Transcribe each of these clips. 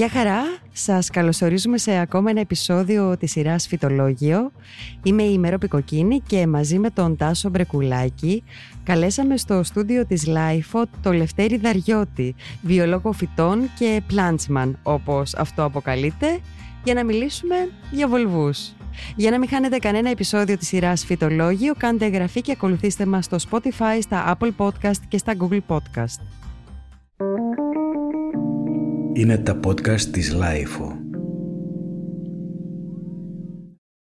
Γεια χαρά, σας καλωσορίζουμε σε ακόμα ένα επεισόδιο της σειράς Φυτολόγιο. Είμαι η Μερόπη Κοκκίνη και μαζί με τον Τάσο Μπρεκουλάκη καλέσαμε στο στούντιο της LiFO το Λευτέρη Δαριώτη, βιολόγο φυτών και plantsman όπως αυτοαποκαλείται, για να μιλήσουμε για βολβούς. Για να μην χάνετε κανένα επεισόδιο της σειράς Φυτολόγιο, κάντε εγγραφή και ακολουθήστε μας στο Spotify, στα Apple Podcast και στα Google Podcast. Είναι τα podcast της LiFO.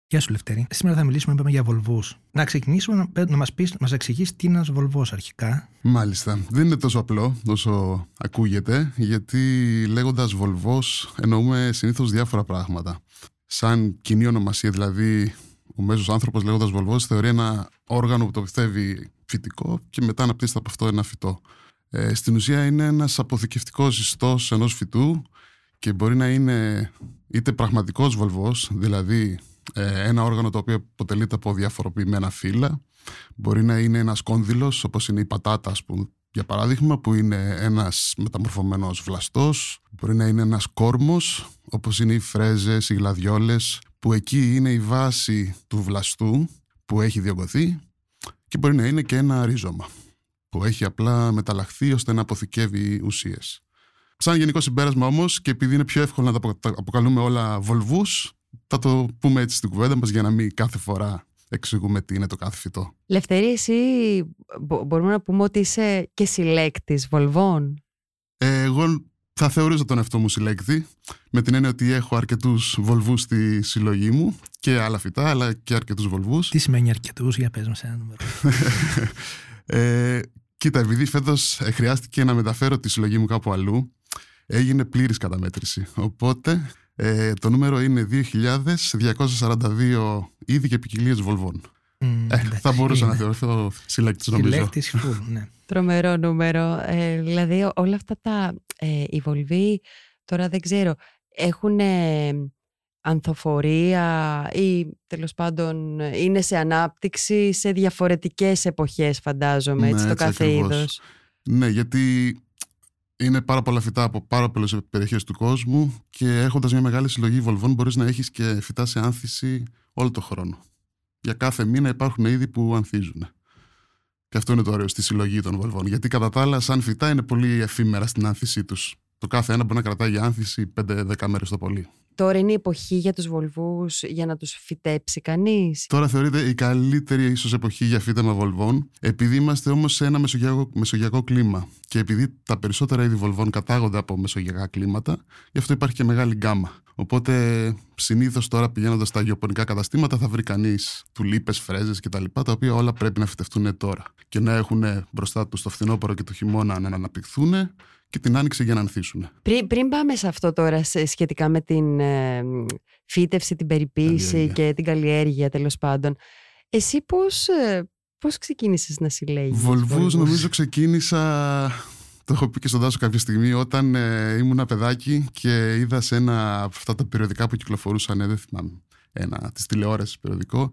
Γεια σου Λευτέρη. Σήμερα θα μιλήσουμε είπαμε, για βολβούς. Να ξεκινήσουμε να, να μας πεις, να μας εξηγήσεις τι είναι ένας βολβός αρχικά. Μάλιστα. Δεν είναι τόσο απλό όσο ακούγεται, γιατί λέγοντας βολβός εννοούμε συνήθως διάφορα πράγματα. Σαν κοινή ονομασία, δηλαδή ο μέσος άνθρωπος λέγοντας βολβός θεωρεί ένα όργανο που το φυτεύεις και μετά αναπτύσσεται από αυτό ένα φυτό. Ε, στην ουσία είναι ένας αποθηκευτικός ζυστός ενός φυτού και μπορεί να είναι είτε πραγματικός βολβός, δηλαδή ε, ένα όργανο το οποίο αποτελείται από διαφοροποιημένα φύλλα, μπορεί να είναι ένας κόνδυλος όπως είναι η πατάτα ας πούμε, για παράδειγμα που είναι ένας μεταμορφωμένος βλαστός, μπορεί να είναι ένας κόρμος όπως είναι οι φρέζες, οι γλαδιόλες που εκεί είναι η βάση του βλαστού που έχει διωγωθεί και μπορεί να είναι και ένα ρίζωμα που έχει απλά μεταλλαχθεί ώστε να αποθηκεύει ουσίες. Σαν γενικό συμπέρασμα όμως, και επειδή είναι πιο εύκολο να τα αποκαλούμε όλα βολβούς, θα το πούμε έτσι στην κουβέντα μας για να μην κάθε φορά εξηγούμε τι είναι το κάθε φυτό. Λευτέρη, εσύ μπορούμε να πούμε ότι είσαι και συλλέκτης βολβών; Ε, εγώ θα θεωρήσω τον εαυτό μου συλλέκτη, με την έννοια ότι έχω αρκετούς βολβούς στη συλλογή μου και άλλα φυτά, αλλά και αρκετούς βολβούς. Τι σημαίνει αρκετούς, για πες μας ένα νούμερο. ε, Κοίτα, επειδή φέτος ε, χρειάστηκε να μεταφέρω τη συλλογή μου κάπου αλλού, έγινε πλήρης καταμέτρηση. Οπότε ε, το νούμερο είναι 2.242 είδη και ποικιλίες βολβών. ε, θα μπορούσα να θεωρηθώ συλλέκτης, νομίζω. Συλλέκτης, ναι. Τρομερό νούμερο. Ε, δηλαδή, όλα αυτά τα. Ε, οι βολβοί, τώρα δεν ξέρω, έχουν ανθοφορία ή τέλος πάντων είναι σε ανάπτυξη σε διαφορετικές εποχές φαντάζομαι έτσι, το κάθε είδος. Ναι, γιατί είναι πάρα πολλά φυτά από πάρα πολλές περιοχές του κόσμου και έχοντας μια μεγάλη συλλογή βολβών, μπορείς να έχεις και φυτά σε άνθηση όλο το χρόνο. Για κάθε μήνα υπάρχουν είδη που ανθίζουν. Και αυτό είναι το ωραίο στη συλλογή των βολβών. Γιατί κατά τα άλλα, σαν φυτά είναι πολύ εφήμερα στην άνθησή τους. Το κάθε ένα μπορεί να κρατάει για άνθηση 5-10 μέρες το πολύ. Τώρα είναι η εποχή για τους βολβούς για να τους φυτέψει κανείς. Τώρα θεωρείται η καλύτερη ίσως εποχή για φύτεμα βολβών επειδή είμαστε όμως σε ένα μεσογειακό, μεσογειακό κλίμα και επειδή τα περισσότερα είδη βολβών κατάγονται από μεσογειακά κλίματα γι' αυτό υπάρχει και μεγάλη γκάμα. Οπότε συνήθως τώρα πηγαίνοντας στα γεωπονικά καταστήματα θα βρει κανείς τουλίπες, φρέζες κτλ. Τα, τα οποία όλα πρέπει να φυτευτούν τώρα και να έχουν μπροστά τους το φθινόπωρο και το χειμώνα να αναπτυχθούν και την άνοιξη για να ανθίσουν. Πριν, πριν πάμε σε αυτό τώρα σχετικά με την ε, φύτευση, την περιποίηση και την καλλιέργεια τέλος πάντων, εσύ πώς, ε, πώς ξεκίνησες να συλλέγεις Βολβούς νομίζω ξεκίνησα το έχω πει και στον Τάσο κάποια στιγμή όταν ε, ήμουν ένα παιδάκι και είδα σε ένα από αυτά τα περιοδικά που κυκλοφορούσαν, ε, δεν θυμάμαι, ένα της τηλεόρασης περιοδικό,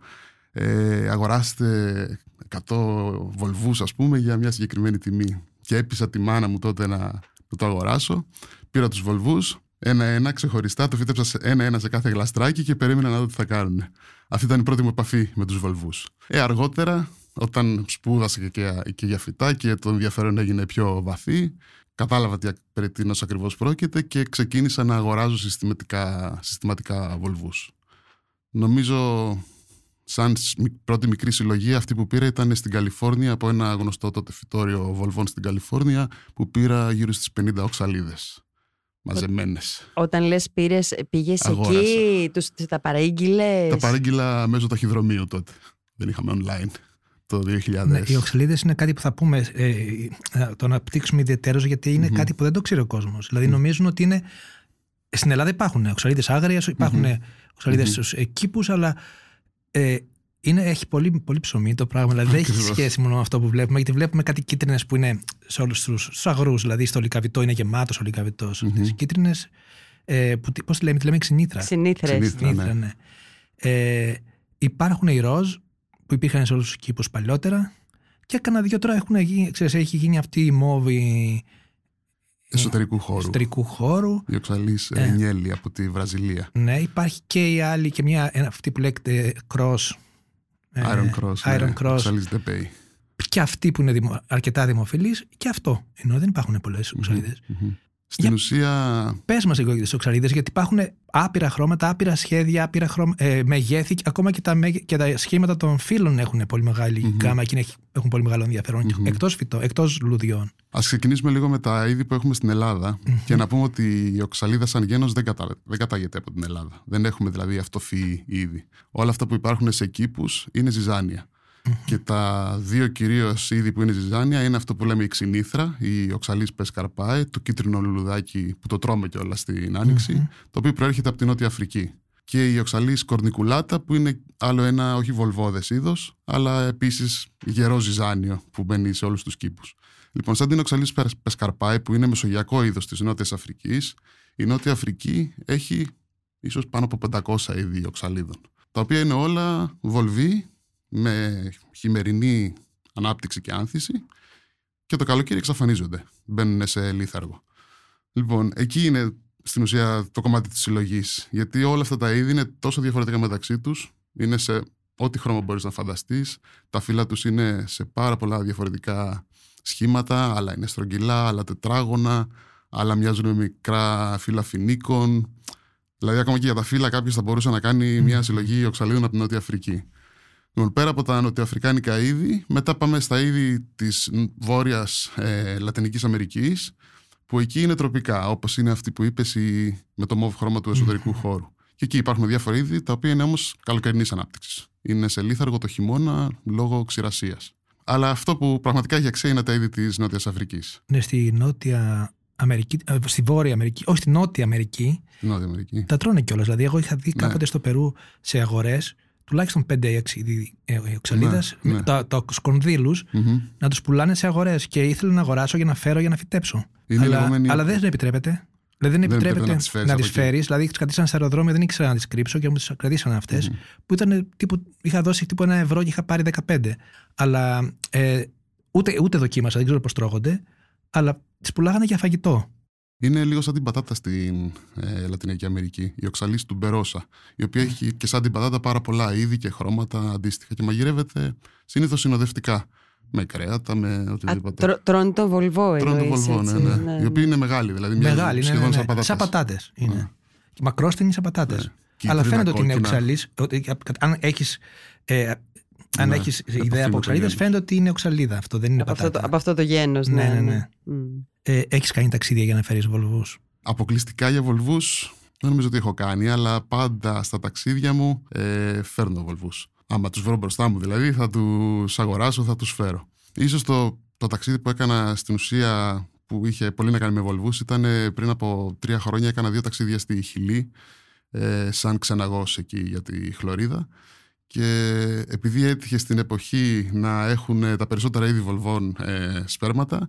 ε, αγοράστε 100 βολβούς ας πούμε για μια συγκεκριμένη τιμή. Και έπεισα τη μάνα μου τότε να που το αγοράσω. Πήρα τους βολβού, ένα-ένα ξεχωριστά, το φύτεψα ένα-ένα σε κάθε γλαστράκι και περίμενα να δω τι θα κάνουν. Αυτή ήταν η πρώτη μου επαφή με τους βολβού. Ε, αργότερα, όταν σπούδασα και, και για φυτά και το ενδιαφέρον έγινε πιο βαθύ, κατάλαβα τι περί τίνος ακριβώς πρόκειται και ξεκίνησα να αγοράζω συστηματικά, συστηματικά βολβούς. Νομίζω σαν πρώτη μικρή συλλογή αυτή που πήρα ήταν στην Καλιφόρνια από ένα γνωστό τότε φυτόριο βολβών στην Καλιφόρνια που πήρα γύρω στις 50 οξαλίδες μαζεμένες. Όταν λες πήρες, πήγες εκεί, τους, τα παρήγγειλες. Τα παρήγγειλα μέσω ταχυδρομείου τότε. Δεν είχαμε online το 2000. Ναι, οι οξαλίδες είναι κάτι που θα πούμε, ε, ε το αναπτύξουμε ιδιαίτερως γιατί είναι κάτι που δεν το ξέρει ο κόσμος. Δηλαδή νομίζουν ότι είναι. Στην Ελλάδα υπάρχουν οξαλίδες άγριας, υπάρχουν mm-hmm. οξαλίδες mm-hmm. στου κήπους, αλλά ε, είναι, έχει πολύ, πολύ ψωμί το πράγμα. Δηλαδή δεν έχει σχέση μόνο με αυτό που βλέπουμε, γιατί βλέπουμε κάτι κίτρινες που είναι σε όλους τους αγρούς. Δηλαδή στο λικαβιτό είναι γεμάτο ο λικαβιτό. Mm-hmm. Τις κίτρινες. Ε, πώς τη λέμε, τη λέμε ξυνήθρα. Ξυνήθρες. Ναι. ναι. Ε, υπάρχουν οι ροζ που υπήρχαν σε όλους τους κήπους παλιότερα. Και έκανα δύο τώρα έχουν γίνει, ξέρεις, έχει γίνει αυτή η μόβη Εσωτερικού χώρου. Εσωτερικού χώρου. Η οξαλής ε. Νιέλη από τη Βραζιλία. Ναι, υπάρχει και η άλλη και μια, αυτή που λέγεται Cross. Iron Cross. Iron ναι. Cross. Οξαλής Depay. Και αυτή που είναι δημο, αρκετά δημοφιλή και αυτό. Ενώ δεν υπάρχουν πολλές οξαλίδες. Mm-hmm. Στην Για... ουσία. Πες μας λίγο για τι οξαλίδε, γιατί υπάρχουν άπειρα χρώματα, άπειρα σχέδια, άπειρα χρώμα, ε, μεγέθη. Ακόμα και τα, και τα σχήματα των φύλων έχουν πολύ μεγάλη mm-hmm. γκάμα και έχουν πολύ μεγάλο ενδιαφέρον. Mm-hmm. Εκτός φυτό, εκτός λουδιών. Α ξεκινήσουμε λίγο με τα είδη που έχουμε στην Ελλάδα mm-hmm. και να πούμε ότι η οξαλίδα σαν γένος δεν, κατα... δεν κατάγεται από την Ελλάδα. Δεν έχουμε δηλαδή αυτοφυή είδη. Όλα αυτά που υπάρχουν σε κήπους είναι ζυζάνια. Και τα δύο κυρίως είδη που είναι ζυζάνια είναι αυτό που λέμε η ξυνήθρα, η οξαλής πεσκαρπάε, το κίτρινο λουλουδάκι που το τρώμε κιόλας στην άνοιξη, το οποίο προέρχεται από την Νότια Αφρική. Και η οξαλής κορνικουλάτα που είναι άλλο ένα όχι βολβόδες είδος, αλλά επίσης γερό ζυζάνιο που μπαίνει σε όλους τους κήπους. Λοιπόν, σαν την οξαλής πεσκαρπάε που είναι μεσογειακό είδος της Νότιας Αφρικής, η Νότια Αφρική έχει ίσως πάνω από 500 είδη οξαλίδων. Τα οποία είναι όλα βολβοί με χειμερινή ανάπτυξη και άνθηση και το καλοκαίρι εξαφανίζονται. Μπαίνουν σε λίθαργο. Λοιπόν, εκεί είναι στην ουσία το κομμάτι της συλλογής. Γιατί όλα αυτά τα είδη είναι τόσο διαφορετικά μεταξύ τους. Είναι σε ό,τι χρώμα μπορείς να φανταστείς. Τα φύλλα τους είναι σε πάρα πολλά διαφορετικά σχήματα. Άλλα είναι στρογγυλά, άλλα τετράγωνα, άλλα μοιάζουν με μικρά φύλλα φινίκων. Δηλαδή, ακόμα και για τα φύλλα, κάποιος θα μπορούσε να κάνει μια συλλογή οξαλίδων από την Νότια Αφρική. Λοιπόν, πέρα από τα νοτιοαφρικάνικα είδη, μετά πάμε στα είδη της βόρειας ε, Λατινικής Αμερικής, που εκεί είναι τροπικά, όπως είναι αυτή που είπες με το μόβ χρώμα του εσωτερικού χώρου. Και εκεί υπάρχουν διάφορα είδη, τα οποία είναι όμως καλοκαιρινής ανάπτυξης. Είναι σε λίθαργο το χειμώνα λόγω ξηρασίας. Αλλά αυτό που πραγματικά έχει αξία είναι τα είδη της Νότιας Αφρικής. Ναι, στη Νότια Αμερική, ε, στη Βόρεια Αμερική, όχι στη Νότια Αμερική. Νότια Αμερική. Τα τρώνε κιόλας. Δηλαδή, εγώ είχα δει ναι. κάποτε στο Περού σε αγορές τουλάχιστον 5-6 οξαλίδε, ναι, ναι. τα, τα σκονδύλους, mm-hmm. να τους πουλάνε σε αγορές. Και ήθελα να αγοράσω για να φέρω για να φυτέψω. Είναι αλλά, λεγόμενη... αλλά δεν επιτρέπεται. Δηλαδή δεν επιτρέπεται να τις φέρεις. Δηλαδή, τι κρατήσαν σε αεροδρόμιο, δεν ήξερα να τις κρύψω και μου τις κρατήσαν αυτές. Mm-hmm. Που ήταν τύπου, είχα δώσει τύπου ένα ευρώ και είχα πάρει 15. Αλλά ε, ούτε, ούτε δοκίμασα, δεν ξέρω πώς τρώγονται. Αλλά τις πουλάγανε για φαγητό. Είναι λίγο σαν την πατάτα στην ε, Λατινική Αμερική, η οξαλή του Μπερόσα, η οποία έχει και σαν την πατάτα πάρα πολλά είδη και χρώματα αντίστοιχα και μαγειρεύεται συνήθως συνοδευτικά. Με κρέατα, με οτιδήποτε. Τρ, τρώνε το βολβό, Τρώνε το βολβό, ναι, ναι, ναι. Η οποία είναι μεγάλη, δηλαδή μεγάλη, ναι, σχεδόν ναι, σαν πατάτες. Σαν πατάτες είναι. Ναι. Μακρόστινοι σαν πατάτες. Ναι. Αλλά φαίνεται ότι είναι οξαλής. Αν έχεις ε, αν ναι, έχεις ιδέα από οξαλίδες, φαίνεται ότι είναι οξαλίδα. Αυτό δεν είναι από πατάτα. Αυτό το, από αυτό το γένος. Ναι, ναι. ναι. ναι. Mm. Ε, έχεις κάνει ταξίδια για να φέρεις βολβού. Αποκλειστικά για βολβού δεν νομίζω ότι έχω κάνει, αλλά πάντα στα ταξίδια μου ε, φέρνω βολβού. Άμα τους βρω μπροστά μου δηλαδή, θα τους αγοράσω, θα τους φέρω. σω το, το ταξίδι που έκανα στην ουσία που είχε πολύ να κάνει με βολβού ήταν πριν από τρία χρόνια. Έκανα δύο ταξίδια στη Χιλή, ε, σαν ξεναγός εκεί για τη Χλωρίδα και επειδή έτυχε στην εποχή να έχουν τα περισσότερα είδη βολβών ε, σπέρματα,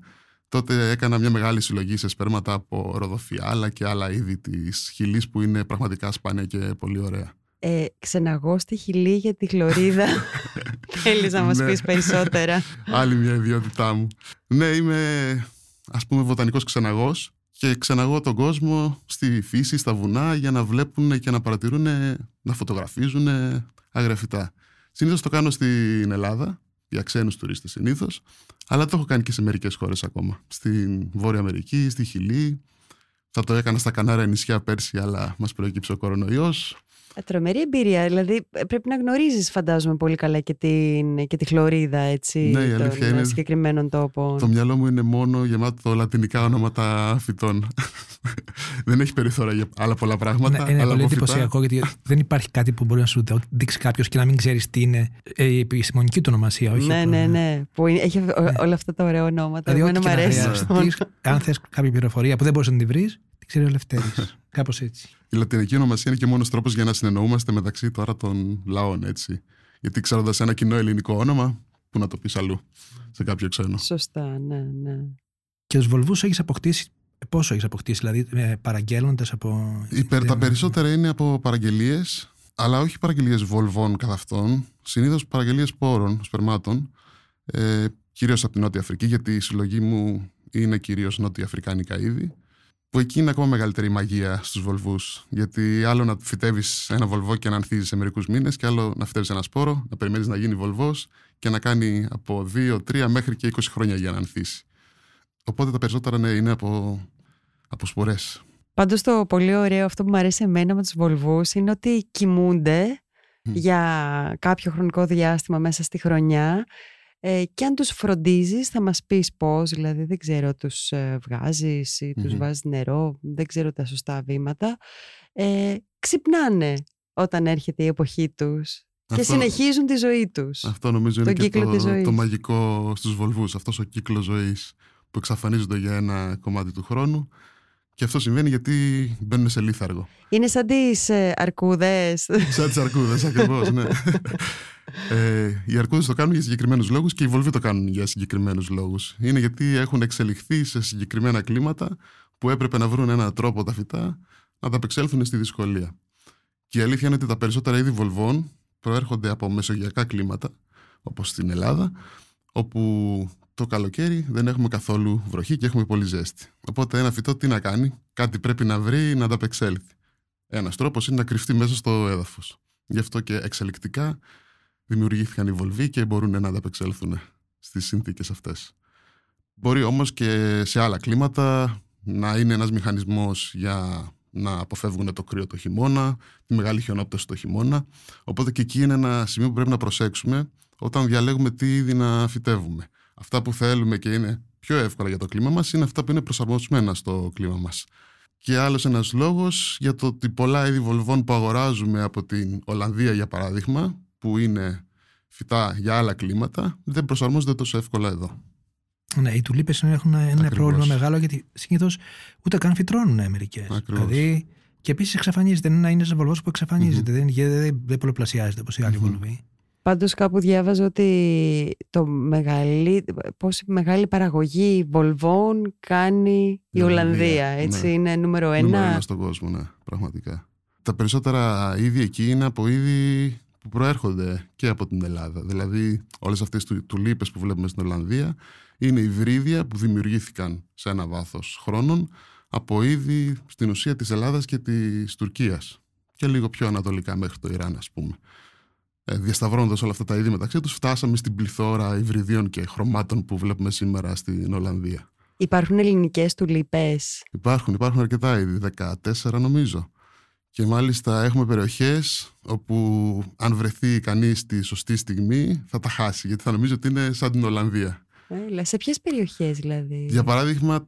τότε έκανα μια μεγάλη συλλογή σε σπέρματα από ροδοφιάλα και άλλα είδη της χιλής που είναι πραγματικά σπάνια και πολύ ωραία. Ε, ξεναγώ στη χιλή για τη χλωρίδα. Θέλεις να μας ναι. πεις περισσότερα. Άλλη μια ιδιότητά μου. Ναι, είμαι ας πούμε βοτανικός ξεναγός και ξεναγώ τον κόσμο στη φύση, στα βουνά για να βλέπουν και να παρατηρούν, να φωτογραφίζουν αγραφητά. Συνήθως το κάνω στην Ελλάδα, για ξένους τουρίστες συνήθως, αλλά το έχω κάνει και σε μερικές χώρες ακόμα. Στην Βόρεια Αμερική, στη Χιλή. Θα το έκανα στα Κανάρια νησιά πέρσι, αλλά μας προέκυψε ο κορονοϊός. Ε, τρομερή εμπειρία. Δηλαδή ε, πρέπει να γνωρίζεις, φαντάζομαι, πολύ καλά και, την, και τη χλωρίδα έτσι, ναι, η των είναι, συγκεκριμένων τόπων. Το μυαλό μου είναι μόνο γεμάτο λατινικά ονόματα φυτών. Δεν έχει περιθώρια για άλλα πολλά πράγματα. Ναι, είναι πολύ εντυπωσιακό γιατί δεν υπάρχει κάτι που μπορεί να σου δείξει κάποιος και να μην ξέρεις τι είναι ε, η επιστημονική του ονομασία. Όχι ναι, ναι, ναι. Που είναι, έχει ναι. όλα αυτά τα ωραία ονόματα. Δηλαδή, ό,τι αρέσει. Αν θες κάποια πληροφορία που δεν μπορείς να την βρεις, την ξέρει ο Λευτέρη. Κάπως έτσι. Η λατινική ονομασία είναι και μόνος τρόπος για να συνεννοούμαστε μεταξύ τώρα των λαών, έτσι. Γιατί ξέροντας ένα κοινό ελληνικό όνομα, πού να το πεις αλλού, σε κάποιο ξένο. Σωστά, ναι, ναι. Και τους βολβούς έχεις αποκτήσει Πόσο έχεις αποκτήσει, δηλαδή παραγγέλλοντας από. Υπέρ, τα περισσότερα είναι από παραγγελίες, αλλά όχι παραγγελίες βολβών καθ' αυτών. Συνήθως παραγγελίες πόρων, σπερμάτων. Ε, Κυρίως από την Νότια Αφρική, γιατί η συλλογή μου είναι κυρίως νότια-αφρικάνικα είδη που εκεί είναι ακόμα μεγαλύτερη μαγεία στους βολβούς γιατί άλλο να φυτεύεις ένα βολβό και να ανθίζεις σε μερικούς μήνες και άλλο να φυτεύεις ένα σπόρο, να περιμένεις να γίνει βολβός και να κάνει από 2, 3 μέχρι και 20 χρόνια για να ανθίσει. Οπότε τα περισσότερα ναι, είναι από, από σπορές. Πάντως το πολύ ωραίο αυτό που μου αρέσει εμένα με τους βολβούς είναι ότι κοιμούνται για κάποιο χρονικό διάστημα μέσα στη χρονιά ε, και αν τους φροντίζεις θα μας πεις πώς, δηλαδή δεν ξέρω τους ε, βγάζεις ή τους βάζεις νερό, δεν ξέρω τα σωστά βήματα. Ε, ξυπνάνε όταν έρχεται η εποχή τους και συνεχίζουν τη ζωή τους. Αυτό νομίζω είναι και το, το μαγικό στους βολβούς, αυτός ο κύκλος ζωής που εξαφανίζονται για ένα κομμάτι του χρόνου και αυτό συμβαίνει γιατί μπαίνουν σε λίθαργο. Είναι σαν τις ε, αρκούδες. Σαν τις αρκούδες, ακριβώς, ναι. ε, οι αρκούδες το κάνουν για συγκεκριμένους λόγους και οι βολβοί το κάνουν για συγκεκριμένους λόγους. Είναι γιατί έχουν εξελιχθεί σε συγκεκριμένα κλίματα που έπρεπε να βρουν έναν τρόπο τα φυτά να τα απεξέλθουν στη δυσκολία. Και η αλήθεια είναι ότι τα περισσότερα είδη βολβών προέρχονται από μεσογειακά κλίματα, όπως στην Ελλάδα, όπου το καλοκαίρι δεν έχουμε καθόλου βροχή και έχουμε πολύ ζέστη. Οπότε ένα φυτό τι να κάνει, κάτι πρέπει να βρει να ανταπεξέλθει. Ένας τρόπος είναι να κρυφτεί μέσα στο έδαφος. Γι' αυτό και εξελικτικά δημιουργήθηκαν οι βολβοί και μπορούν να ανταπεξέλθουν στις συνθήκες αυτές. Μπορεί όμως και σε άλλα κλίματα να είναι ένας μηχανισμός για να αποφεύγουν το κρύο το χειμώνα, τη μεγάλη χιονόπτωση το χειμώνα. Οπότε και εκεί είναι ένα σημείο που πρέπει να προσέξουμε όταν διαλέγουμε τι είδη να φυτεύουμε αυτά που θέλουμε και είναι πιο εύκολα για το κλίμα μας είναι αυτά που είναι προσαρμοσμένα στο κλίμα μας. Και άλλος ένας λόγος για το ότι πολλά είδη βολβών που αγοράζουμε από την Ολλανδία για παράδειγμα, που είναι φυτά για άλλα κλίματα, δεν προσαρμόζονται τόσο εύκολα εδώ. Ναι, οι τουλίπες έχουν ένα πρόβλημα μεγάλο γιατί συνήθως ούτε καν φυτρώνουν μερικές. Δηλαδή, και επίσης εξαφανίζεται. Είναι ένα βολβός που εξαφανίζεται. Mm-hmm. Δεν, δεν, δεν πολλαπλασιάζεται όπως οι άλλοι mm-hmm. βολβοί. Πάντως κάπου διάβαζα ότι το μεγαλύ... πόση μεγάλη παραγωγή βολβών κάνει η Ολλανδία. Έτσι ναι. είναι νούμερο ένα. Νούμερο ένα στον κόσμο, ναι, πραγματικά. Τα περισσότερα είδη εκεί είναι από είδη που προέρχονται και από την Ελλάδα. Δηλαδή όλες αυτές του, τουλίπες που βλέπουμε στην Ολλανδία είναι υβρίδια που δημιουργήθηκαν σε ένα βάθος χρόνων από είδη στην ουσία της Ελλάδας και της Τουρκίας και λίγο πιο ανατολικά μέχρι το Ιράν ας πούμε ε, διασταυρώνοντας όλα αυτά τα είδη μεταξύ τους, φτάσαμε στην πληθώρα υβριδίων και χρωμάτων που βλέπουμε σήμερα στην Ολλανδία. Υπάρχουν ελληνικές τουλίπες; Υπάρχουν, υπάρχουν αρκετά είδη, 14 νομίζω. Και μάλιστα έχουμε περιοχές όπου αν βρεθεί κανείς τη σωστή στιγμή θα τα χάσει, γιατί θα νομίζει ότι είναι σαν την Ολλανδία. Έλα, σε ποιες περιοχές δηλαδή; Για παράδειγμα,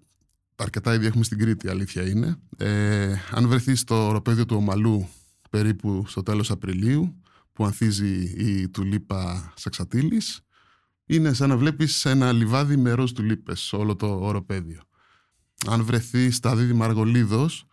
αρκετά είδη έχουμε στην Κρήτη, αλήθεια είναι. Ε, αν βρεθεί στο οροπέδιο του Ομαλού περίπου στο τέλος Απριλίου που ανθίζει η τουλίπα σαξατήλης είναι σαν να βλέπεις ένα λιβάδι με ροζ τουλίπες όλο το οροπέδιο. Αν βρεθεί στα δίδυμα αργολίδος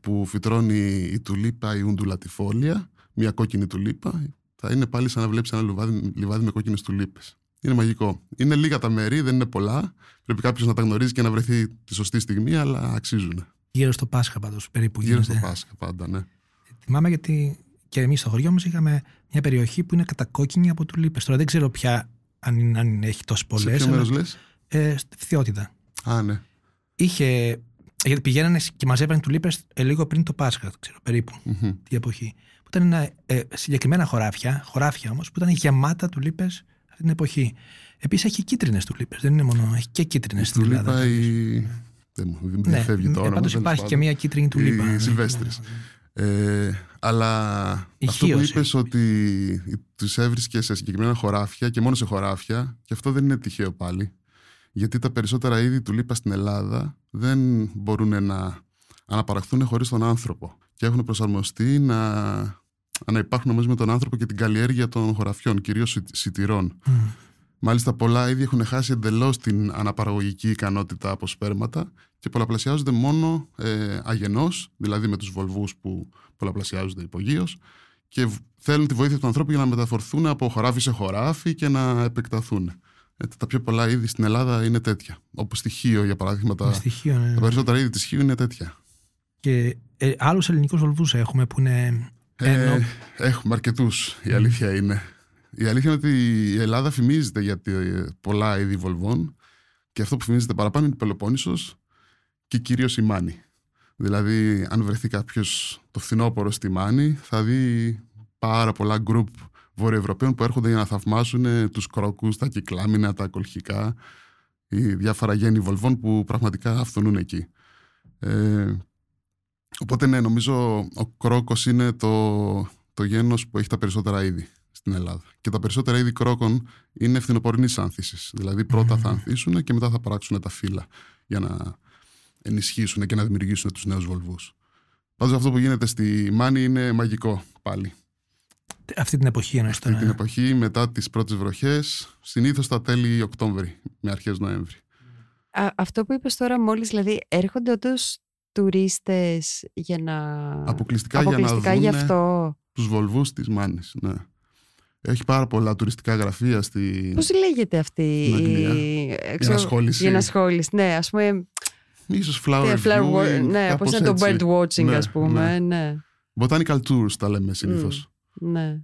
που φυτρώνει η τουλίπα η ουντουλατιφόλια, μια κόκκινη τουλίπα, θα είναι πάλι σαν να βλέπεις ένα λιβάδι, λιβάδι με κόκκινες τουλίπες. Είναι μαγικό. Είναι λίγα τα μέρη, δεν είναι πολλά. Πρέπει κάποιος να τα γνωρίζει και να βρεθεί τη σωστή στιγμή, αλλά αξίζουν. Γύρω στο Πάσχα πάντως περίπου. Γύρω στο Πάσχα πάντα, ναι. Θυμάμαι γιατί και εμείς στο χωριό μας είχαμε μια περιοχή που είναι κατακόκκινη από τουλίπες. Τώρα δεν ξέρω πια αν, αν έχει τόσο πολλές. Σε ποιο μέρος λες; Ε, στη Φθιότητα. Α, ναι. Είχε. Γιατί πηγαίνανε και μαζεύανε τουλίπες ε, λίγο πριν το Πάσχα, ξέρω περίπου. Mm-hmm. Τη εποχή. Που ήταν ένα, ε, συγκεκριμένα χωράφια, χωράφια όμως, που ήταν γεμάτα τουλίπες αυτή την εποχή. Επίσης έχει κίτρινες τουλίπες. Δεν είναι μόνο. Έχει και κίτρινες στην Ελλάδα. Η... Δεν μου ναι, φεύγει το όνομα. Πάντως υπάρχει και μια κίτρινη τουλίπα. Η ναι, Σιλβέστρη. Ε, αλλά αυτό που είπες ότι τους έβρισκε σε συγκεκριμένα χωράφια και μόνο σε χωράφια, και αυτό δεν είναι τυχαίο πάλι. Γιατί τα περισσότερα είδη του λίπα στην Ελλάδα δεν μπορούν να αναπαραχθούν χωρίς τον άνθρωπο. Και έχουν προσαρμοστεί να, να υπάρχουν μαζί με τον άνθρωπο και την καλλιέργεια των χωραφιών, κυρίως σιτηρών. Μάλιστα, πολλά είδη έχουν χάσει εντελώς την αναπαραγωγική ικανότητα από σπέρματα και πολλαπλασιάζονται μόνο ε, αγενώ, δηλαδή με τους βολβούς που πολλαπλασιάζονται υπογείως και θέλουν τη βοήθεια του ανθρώπου για να μεταφορθούν από χωράφι σε χωράφι και να επεκταθούν. Ε, τα πιο πολλά είδη στην Ελλάδα είναι τέτοια. Όπω στη Χίο, για παράδειγμα. Τα, στοιχείο, ναι. τα περισσότερα είδη της Χίο είναι τέτοια. Και ε, άλλους ελληνικούς βολβούς έχουμε που είναι. Ε, έχουμε αρκετούς, η αλήθεια είναι. Η αλήθεια είναι ότι η Ελλάδα φημίζεται για πολλά είδη βολβών Και αυτό που φημίζεται παραπάνω είναι η Πελοπόννησος και κυρίως η Μάνη. Δηλαδή, αν βρεθεί κάποιος το φθινόπωρο στη Μάνη, θα δει πάρα πολλά γκρουπ Βορειοευρωπαίων που έρχονται για να θαυμάσουν τους κρόκους, τα κυκλάμινα, τα κολχικά, οι διάφορα γέννη βολβών που πραγματικά αυθονούν εκεί. Ε, οπότε ναι, νομίζω ο κρόκος είναι το, το γένος που έχει τα περισσότερα είδη στην Ελλάδα. Και τα περισσότερα είδη κρόκων είναι φθινοπορεινής άνθησης. Δηλαδή πρώτα θα ανθίσουν και μετά θα παράξουν τα φύλλα για να ενισχύσουν και να δημιουργήσουν τους νέους βολβούς. Πάντως αυτό που γίνεται στη Μάνη είναι μαγικό πάλι. Αυτή την εποχή εννοείς Αυτή την εποχή μετά τις πρώτες βροχές, συνήθως τα τέλη Οκτώβρη με αρχές Νοέμβρη. Α, αυτό που είπες τώρα μόλις, δηλαδή έρχονται όντως τουρίστες για να... Αποκλειστικά, για να δουν γι' αυτό. τους βολβούς της Μάνης, ναι. Έχει πάρα πολλά τουριστικά γραφεία στη... Πώς λέγεται αυτή Στην Αγγλία; η... Η ξέρω- ενασχόληση. Η ενασχόληση, ναι, ας πούμε... Ίσως flower, flower viewing, wa- ναι, κάπως πώς είναι το έτσι. bird watching, Ναι, ας πούμε, ναι. ναι. Botanical tours τα λέμε συνήθως. ναι.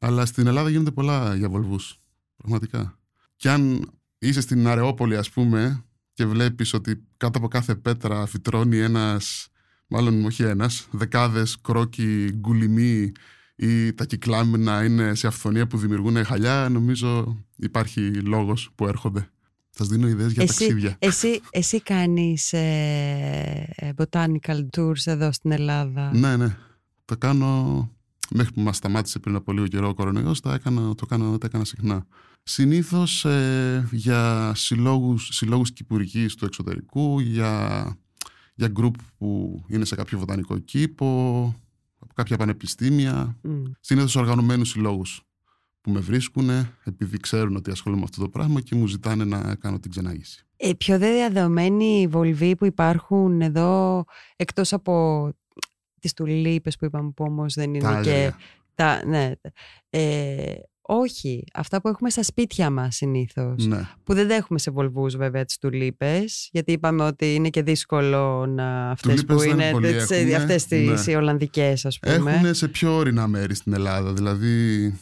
Αλλά στην Ελλάδα γίνονται πολλά για βολβούς. Πραγματικά. Και αν είσαι στην Αρεόπολη, ας πούμε, και βλέπεις ότι κάτω από κάθε πέτρα φυτρώνει ένας, μάλλον όχι ένας, δεκάδες κρόκοι γκουλιμοί ή τα κυκλάμινα είναι σε αυθονία που δημιουργούν χαλιά, νομίζω υπάρχει λόγος που έρχονται. Σας δίνω ιδέες για Εσύ, ταξίδια. εσύ, εσύ κάνεις ε, ε, botanical tours εδώ στην Ελλάδα. Ναι, ναι. Το κάνω μέχρι που μας σταμάτησε πριν από λίγο καιρό ο κορονοϊός, το έκανα, το κάνω, το έκανα συχνά. Συνήθως ε, για συλλόγους, συλλόγους κυπουρικής του εξωτερικού, για, για γκρουπ που είναι σε κάποιο βοτανικό κήπο, από κάποια πανεπιστήμια, Μμ. συνήθως οργανωμένους συλλόγους που με βρίσκουν επειδή ξέρουν ότι ασχολούμαι με αυτό το πράγμα και μου ζητάνε να κάνω την ξενάγηση. Ε, πιο δε διαδεδομένοι βολβοί που υπάρχουν εδώ, εκτός από τις τουλίπες που είπαμε που όμως δεν είναι Τα και... άγρια. Τα, ναι, ε, όχι, αυτά που έχουμε στα σπίτια μας συνήθως. Ναι. Που δεν τα έχουμε σε βολβούς βέβαια τις τουλίπες, γιατί είπαμε ότι είναι και δύσκολο να αυτές Τουλίπες που δεν είναι πολύ τις, έχουμε, αυτές τις ναι. οι Ολλανδικές ας πούμε. Έχουν σε πιο ορεινά μέρη στην Ελλάδα. Δηλαδή,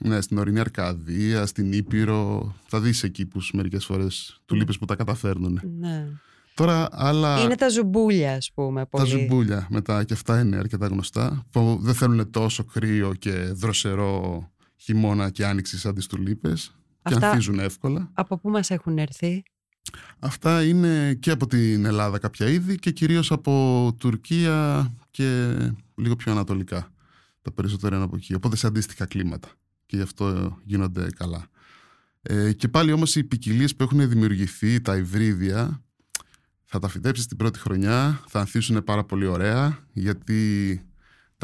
ναι, στην ορεινή Αρκαδία, στην Ήπειρο. Θα δεις εκεί που μερικές φορές τουλίπες που τα καταφέρνουν. Ναι. Τώρα άλλα. Είναι τα ζουμπούλια ας πούμε. τα Πολύ. ζουμπούλια μετά και αυτά είναι αρκετά γνωστά. Που δεν θέλουν τόσο κρύο και δροσερό χειμώνα και άνοιξη σαν τις τουλίπες. Και Αυτά- ανθίζουν εύκολα. Από πού μας έχουν έρθει; Αυτά είναι και από την Ελλάδα κάποια είδη και κυρίως από Τουρκία και λίγο πιο ανατολικά. Τα περισσότερα είναι από εκεί. Οπότε σε αντίστοιχα κλίματα. Και γι' αυτό γίνονται καλά. Ε, και πάλι όμως οι ποικιλίες που έχουν δημιουργηθεί, τα υβρίδια, θα τα φυτέψεις την πρώτη χρονιά, θα ανθίσουν πάρα πολύ ωραία, γιατί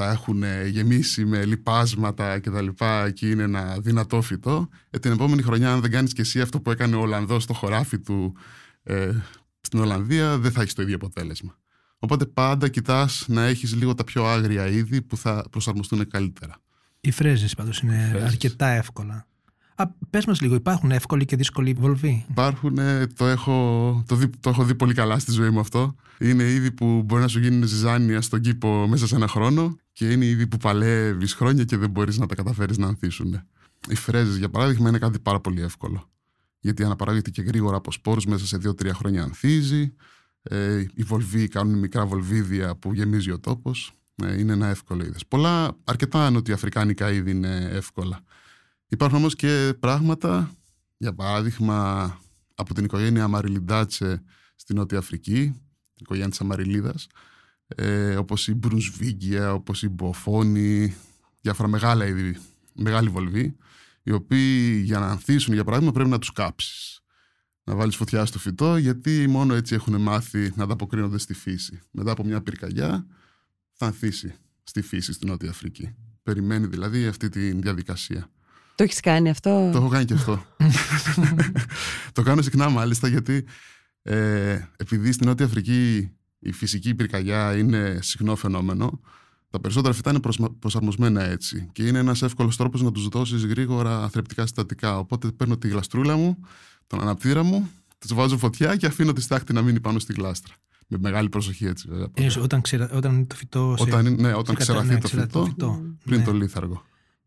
τα έχουν γεμίσει με λιπάσματα και τα λοιπά, εκεί είναι ένα δυνατό φυτό. Ε, την επόμενη χρονιά, αν δεν κάνεις και εσύ αυτό που έκανε ο Ολλανδός στο χωράφι του ε, στην Ολλανδία, δεν θα έχεις το ίδιο αποτέλεσμα. Οπότε πάντα κοιτάς να έχεις λίγο τα πιο άγρια είδη που θα προσαρμοστούν καλύτερα. Οι φρέζες πάντως είναι φρέζες. αρκετά εύκολα. Α, πες μας λίγο, υπάρχουν εύκολοι και δύσκολοι βολβοί; Υπάρχουν, ε, το έχω, το, δει, το έχω δει πολύ καλά στη ζωή μου αυτό. Είναι είδη που μπορεί να σου γίνουν ζυζάνια στον κήπο μέσα σε ένα χρόνο και είναι είδη που παλεύεις χρόνια και δεν μπορείς να τα καταφέρεις να ανθίσουν. Οι φρέζες, για παράδειγμα, είναι κάτι πάρα πολύ εύκολο. Γιατί αναπαράγεται και γρήγορα από σπόρους μέσα σε 2-3 χρόνια ανθίζει. Ε, οι βολβοί κάνουν μικρά βολβίδια που γεμίζει ο τόπος. Ε, είναι ένα εύκολο είδος. Πολλά, αρκετά νοτιοαφρικάνικα είδη είναι εύκολα. Υπάρχουν όμως και πράγματα, για παράδειγμα από την οικογένεια Αμαριλιντάτσε στη Νότια Αφρική, την οικογένεια της Αμαριλίδας, ε, όπως η Μπρουσβίγκια, όπως η Μποφόνη, διάφορα μεγάλα είδη, μεγάλη βολβή, οι οποίοι για να ανθίσουν, για παράδειγμα, πρέπει να τους κάψεις. Να βάλεις φωτιά στο φυτό, γιατί μόνο έτσι έχουν μάθει να ανταποκρίνονται στη φύση. Μετά από μια πυρκαγιά θα ανθίσει στη φύση στη Νότια Αφρική. Περιμένει δηλαδή αυτή τη διαδικασία. Το έχεις κάνει αυτό; Το έχω κάνει και αυτό. το κάνω συχνά μάλιστα γιατί ε, επειδή στην Νότια Αφρική η φυσική πυρκαγιά είναι συχνό φαινόμενο, τα περισσότερα φυτά είναι προσμα- προσαρμοσμένα έτσι και είναι ένας εύκολος τρόπος να τους δώσεις γρήγορα θρεπτικά συστατικά. Οπότε παίρνω τη γλαστρούλα μου, τον αναπτήρα μου, τους βάζω φωτιά και αφήνω τη στάχτη να μείνει πάνω στη γλάστρα. Με μεγάλη προσοχή έτσι βέβαια. Είναι όταν, ξερα, όταν είναι το φυτό σε, Όταν, είναι- ναι, όταν σε κατα- ξεραθεί ναι, το ξεραθεί φυτό, Μμμ. πριν Ναι. το λίθαργο.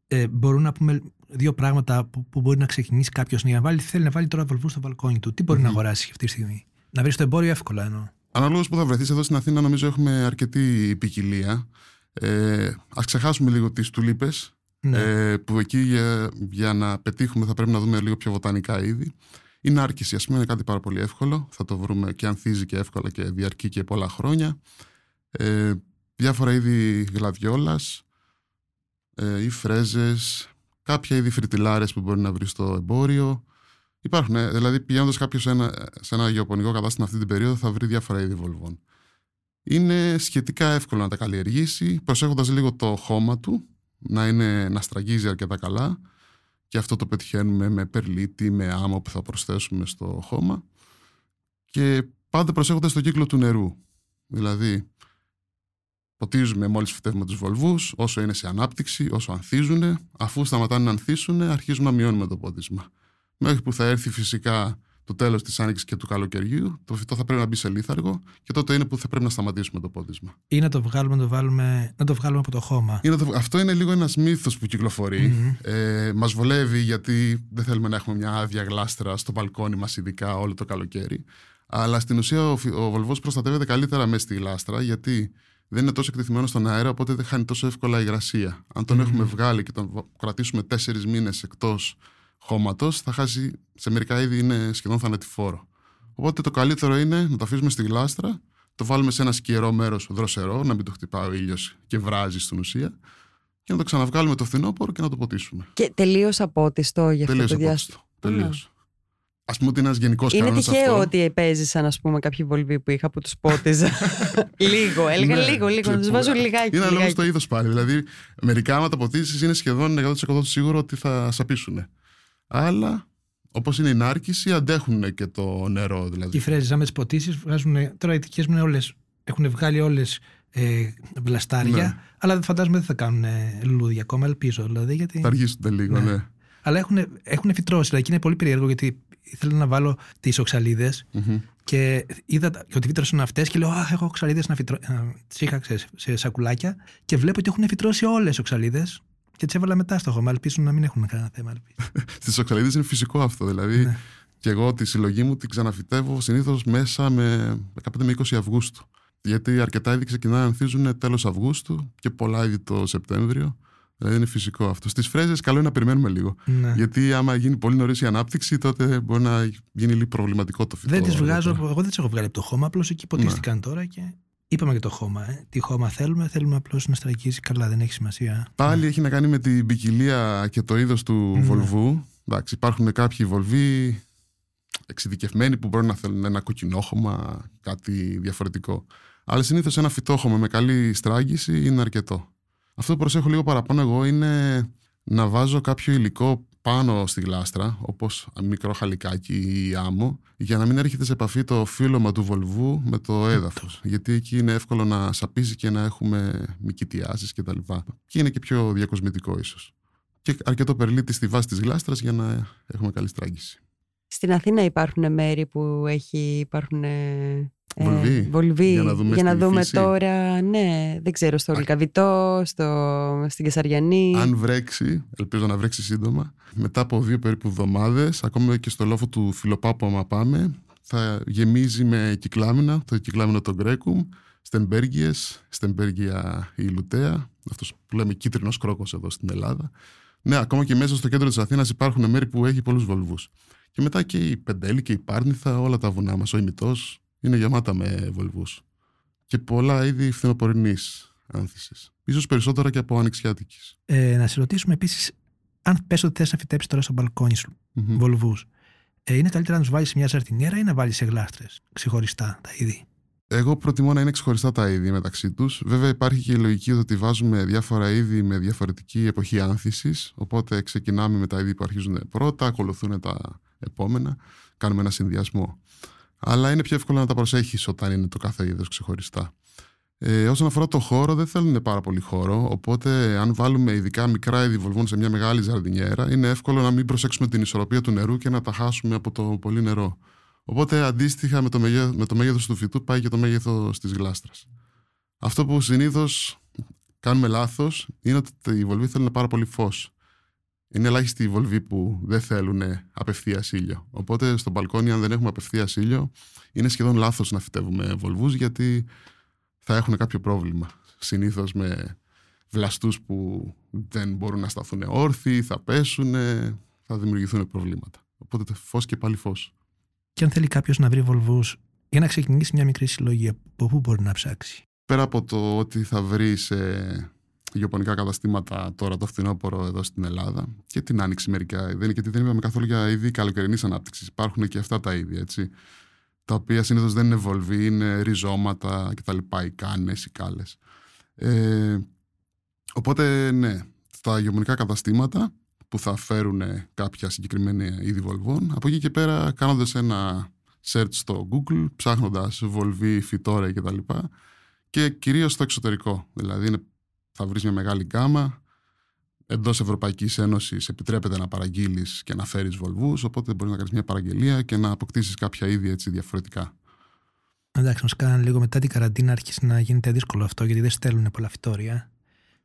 ε, μπορούν να πούμε δύο πράγματα που, που μπορεί να ξεκινήσει κάποιος να βάλει. Θέλει να βάλει τώρα βολβούς στο μπαλκόνι του. Τι μπορεί να αγοράσει αυτή τη στιγμή; Να βρει το εμπόριο εύκολα εννοώ. Αναλόγω που θα βρεθείς εδώ στην Αθήνα, νομίζω έχουμε αρκετή ποικιλία. Ε, Α ξεχάσουμε λίγο τις τουλίπες. Ναι. Ε, που εκεί για, για να πετύχουμε θα πρέπει να δούμε λίγο πιο βοτανικά είδη. Η νάρκηση, ας πούμε, είναι κάτι πάρα πολύ εύκολο. Θα το βρούμε και ανθίζει και εύκολα και διαρκεί και πολλά χρόνια. Ε, διάφορα είδη γλαδιόλας ε, ή φρέζες, κάποια είδη φρυτιλάρες που μπορεί να βρεις στο εμπόριο. Υπάρχουν, ε, δηλαδή πηγαίνοντας κάποιος σε ένα, σε ένα γεωπονικό κατάστημα αυτή την περίοδο θα βρει διάφορα είδη βολβών. Είναι σχετικά εύκολο να τα καλλιεργήσει, προσέχοντας λίγο το χώμα του, να, είναι, να στραγγίζει αρκετά καλά και αυτό το πετυχαίνουμε με περλίτη, με άμμο που θα προσθέσουμε στο χώμα και πάντα προσέχοντας το κύκλο του νερού. Δηλαδή, ποτίζουμε μόλις φυτεύουμε τους βολβούς, όσο είναι σε ανάπτυξη, όσο ανθίζουν, αφού σταματάνε να ανθίσουν, αρχίζουμε να μειώνουμε το πότισμα. Μέχρι που θα έρθει φυσικά το τέλος της άνοιξης και του καλοκαιριού, το φυτό θα πρέπει να μπει σε λίθαργο και τότε είναι που θα πρέπει να σταματήσουμε το πότισμα. Ή να το βγάλουμε, να το, βάλουμε, να το βγάλουμε από το χώμα. Είναι το, αυτό είναι λίγο ένας μύθος που κυκλοφορεί. Mm-hmm. Ε, μας βολεύει γιατί δεν θέλουμε να έχουμε μια άδεια γλάστρα στο μπαλκόνι μας, ειδικά όλο το καλοκαίρι. Αλλά στην ουσία ο, ο βολβό προστατεύεται καλύτερα μέσα στη γλάστρα γιατί δεν είναι τόσο εκτεθειμένος στον αέρα, οπότε δεν χάνει τόσο εύκολα υγρασία. Αν τον mm-hmm. έχουμε βγάλει και τον κρατήσουμε τέσσερις μήνες εκτός χώματος, θα χάσει σε μερικά είδη είναι σχεδόν θανατηφόρο. Οπότε το καλύτερο είναι να το αφήσουμε στη γλάστρα, το βάλουμε σε ένα σκιερό μέρος δροσερό, να μην το χτυπάει ο ήλιος και βράζει στην ουσία, και να το ξαναβγάλουμε το φθινόπωρο και να το ποτίσουμε. Και τελείως απότιστο για αυτό το διάστημα. Τελείως. Α πούμε ότι είναι ένας γενικός Είναι κανόνας. τυχαίο αυτό. ότι παίζησαν, ας πούμε, κάποιοι βολβοί που είχα που τους πότιζα. λίγο, έλεγα Ναι, λίγο, λίγο, να τους που- βάζω λιγάκι. Είναι ανάλογα λιγάκι. στο είδος πάλι. Δηλαδή, μερικά άμα τα ποτίσει είναι σχεδόν 100% σίγουρο ότι θα σαπίσουν. Αλλά, όπως είναι η νάρκηση, αντέχουν και το νερό. Και οι Δηλαδή. φρέζες, άμα τις ποτίσεις, βγάζουν. Τώρα οι δικέ μου είναι όλες. Έχουν βγάλει όλες ε, βλαστάρια, Ναι. αλλά φαντάζομαι δεν θα κάνουν ε, λουλούδια ακόμα, ελπίζω δηλαδή. Γιατί... Θα αργήσουν λίγο, Ναι. ναι. Αλλά έχουν, έχουν φυτρώσει, δηλαδή και είναι πολύ περίεργο γιατί ήθελα να βάλω τις οξαλίδες Μμμ. και είδα τα- ότι φύτρωσαν αυτές και λέω Αχ, έχω οξαλίδες να φυτρώ. Τις είχα ξέρεις, σε σακουλάκια και βλέπω ότι έχουν φυτρώσει όλες οι οξαλίδες και τις έβαλα μετά στο χώμα. Ελπίζω να μην έχουν κανένα θέμα. ελπίζω. Στις οξαλίδες είναι φυσικό αυτό. Δηλαδή, Ναι. και εγώ τη συλλογή μου την ξαναφυτεύω συνήθως μέσα με 15 με 20 Αυγούστου. Γιατί αρκετά είδη ξεκινάνε να ανθίζουν τέλος Αυγούστου και πολλά είδη το Σεπτέμβριο. Δηλαδή είναι φυσικό αυτό. Στις φρέζες, καλό είναι να περιμένουμε λίγο. Ναι. Γιατί άμα γίνει πολύ νωρίς η ανάπτυξη, τότε μπορεί να γίνει λίγο προβληματικό το φυτό. Δεν τις βγάζω, αργότερα. εγώ δεν τις έχω βγάλει από το χώμα, απλώς εκεί ποτίστηκαν τώρα και είπαμε για το χώμα. Ε. Τι χώμα θέλουμε, θέλουμε απλώς να στραγγίζει καλά, δεν έχει σημασία. Πάλι έχει να κάνει με την ποικιλία και το είδος του Ναι. βολβού. Εντάξει, υπάρχουν κάποιοι βολβοί εξειδικευμένοι που μπορεί να θέλουν ένα κοκκινόχωμα, κάτι διαφορετικό. Αλλά συνήθως ένα φυτόχωμα με καλή στράγγιση είναι αρκετό. Αυτό που προσέχω λίγο παραπάνω εγώ είναι να βάζω κάποιο υλικό πάνω στη γλάστρα, όπως μικρό χαλικάκι ή άμμο, για να μην έρχεται σε επαφή το φύλλωμα του βολβού με το έδαφος. Γιατί εκεί είναι εύκολο να σαπίζει και να έχουμε μικητιάσεις κτλ. Και είναι και πιο διακοσμητικό ίσως. Και αρκετό περλίτη στη βάση της γλάστρας για να έχουμε καλή στράγγιση. Στην Αθήνα υπάρχουν μέρη που έχει, υπάρχουν. Ε, Βολβοί. βολβοί. Για να δούμε Για να στη δούμε φύση. τώρα, ναι, δεν ξέρω, στο Α. Λικαβιτό, στο, στην Κεσαριανή. Αν βρέξει, ελπίζω να βρέξει σύντομα, μετά από δύο περίπου εβδομάδες, ακόμα και στο λόφο του Φιλοπάπου, άμα πάμε, θα γεμίζει με κυκλάμινα, το κυκλάμινο των Γκρέκουμ, στεμπέργιες, στεμπέργια η Λουτέα, αυτός που λέμε κίτρινος κρόκος εδώ στην Ελλάδα. Ναι, ακόμα και μέσα στο κέντρο της Αθήνας υπάρχουν μέρη που έχει πολλούς βολβούς. Και μετά και η Πεντέλη και η Πάρνηθα, όλα τα βουνά μας, ο ημιτό, είναι γεμάτα με βολβούς. Και πολλά είδη φθινοπορεινής άνθησης. σω περισσότερα και από ανοιξιάτικης. Ε, να σε ρωτήσουμε επίσης, αν πες ότι θες να φυτέψεις τώρα στο μπαλκόνι σου Μμμ. βολβούς, ε, είναι καλύτερα να τους βάλεις σε μια ζαρτινιέρα ή να βάλεις σε γλάστρες ξεχωριστά τα είδη; Εγώ προτιμώ να είναι ξεχωριστά τα είδη μεταξύ τους. Βέβαια, υπάρχει και η λογική ότι βάζουμε διάφορα είδη με διαφορετική εποχή άνθησης. Οπότε ξεκινάμε με τα είδη που αρχίζουν πρώτα, ακολουθούν τα επόμενα, κάνουμε ένα συνδυασμό. Αλλά είναι πιο εύκολο να τα προσέχεις όταν είναι το κάθε είδος ξεχωριστά. Ε, όσον αφορά το χώρο, δεν θέλουν πάρα πολύ χώρο. Οπότε, αν βάλουμε ειδικά μικρά είδη βολβών σε μια μεγάλη ζαρδινιέρα, είναι εύκολο να μην προσέξουμε την ισορροπία του νερού και να τα χάσουμε από το πολύ νερό. Οπότε, αντίστοιχα με το, μεγέ, με το μέγεθος του φυτού, πάει και το μέγεθος της γλάστρας. Αυτό που συνήθως κάνουμε λάθος είναι ότι οι βολβοί θέλουν πάρα πολύ φως. Είναι ελάχιστοι οι βολβοί που δεν θέλουν απευθεία ήλιο. Οπότε στο μπαλκόνι, αν δεν έχουμε απευθεία ήλιο, είναι σχεδόν λάθος να φυτεύουμε βολβού γιατί θα έχουν κάποιο πρόβλημα. Συνήθως με βλαστούς που δεν μπορούν να σταθούν όρθιοι, θα πέσουν, θα δημιουργηθούν προβλήματα. Οπότε φως και πάλι φως. Και αν θέλει κάποιος να βρει βολβού για να ξεκινήσει μια μικρή συλλογή, από πού μπορεί να ψάξει; Πέρα από το ότι θα βρει σε γεωπονικά καταστήματα τώρα το φθινόπωρο εδώ στην Ελλάδα και την άνοιξη μερικά. Δεν είναι γιατί δεν είπαμε καθόλου για είδη καλοκαιρινής ανάπτυξης. Υπάρχουν και αυτά τα είδη, έτσι. Τα οποία συνήθως δεν είναι βολβή, είναι ριζώματα κτλ. Οι κάνες, οι κάλες. Ε, οπότε, ναι, τα γεωπονικά καταστήματα που θα φέρουν κάποια συγκεκριμένη είδη βολβών. Από εκεί και πέρα, κάνοντας ένα search στο Google, ψάχνοντας βολβή, φυτόρια κτλ. Και, και κυρίως στο εξωτερικό. Δηλαδή, είναι θα βρεις μια μεγάλη γκάμα. Εντός Ευρωπαϊκής Ένωσης επιτρέπεται να παραγγείλεις και να φέρεις βολβού, οπότε μπορείς να κάνεις μια παραγγελία και να αποκτήσεις κάποια είδη έτσι διαφορετικά. Εντάξει, μα κάνανε λίγο μετά την καραντίνα άρχισε να γίνεται δύσκολο αυτό γιατί δεν στέλνουν πολλά φυτόρια.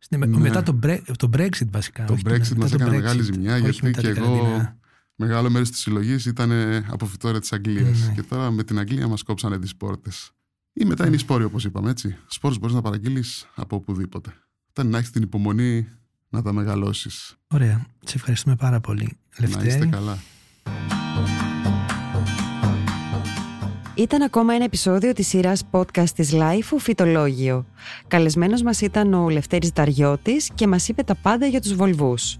Ναι. Μετά το, το Brexit βασικά. Το Brexit μας έκανε μεγάλη ζημιά γιατί και εγώ μεγάλο μέρος της συλλογής ήταν από φυτόρια της Αγγλίας. Ναι. Και τώρα με την Αγγλία μας κόψανε τις πόρτες. Ή μετά είναι οι σπόροι όπως είπαμε έτσι. Σπόρους μπορείς να παραγγείλεις από οπουδήποτε ήταν να έχεις την υπομονή να τα μεγαλώσεις. Ωραία. Σε ευχαριστούμε πάρα πολύ. Να είστε καλά. Ήταν ακόμα ένα επεισόδιο της σειράς podcast της Life, Φυτολόγιο. Καλεσμένος μας ήταν ο Λευτέρης Δαριώτης και μας είπε τα πάντα για τους βολβούς.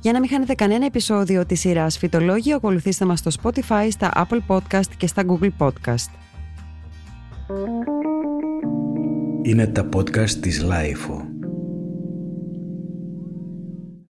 Για να μην χάνετε κανένα επεισόδιο της σειράς Φυτολόγιο, ακολουθήστε μας στο Spotify, στα Apple Podcast και στα Google Podcast. Είναι τα podcast της Life.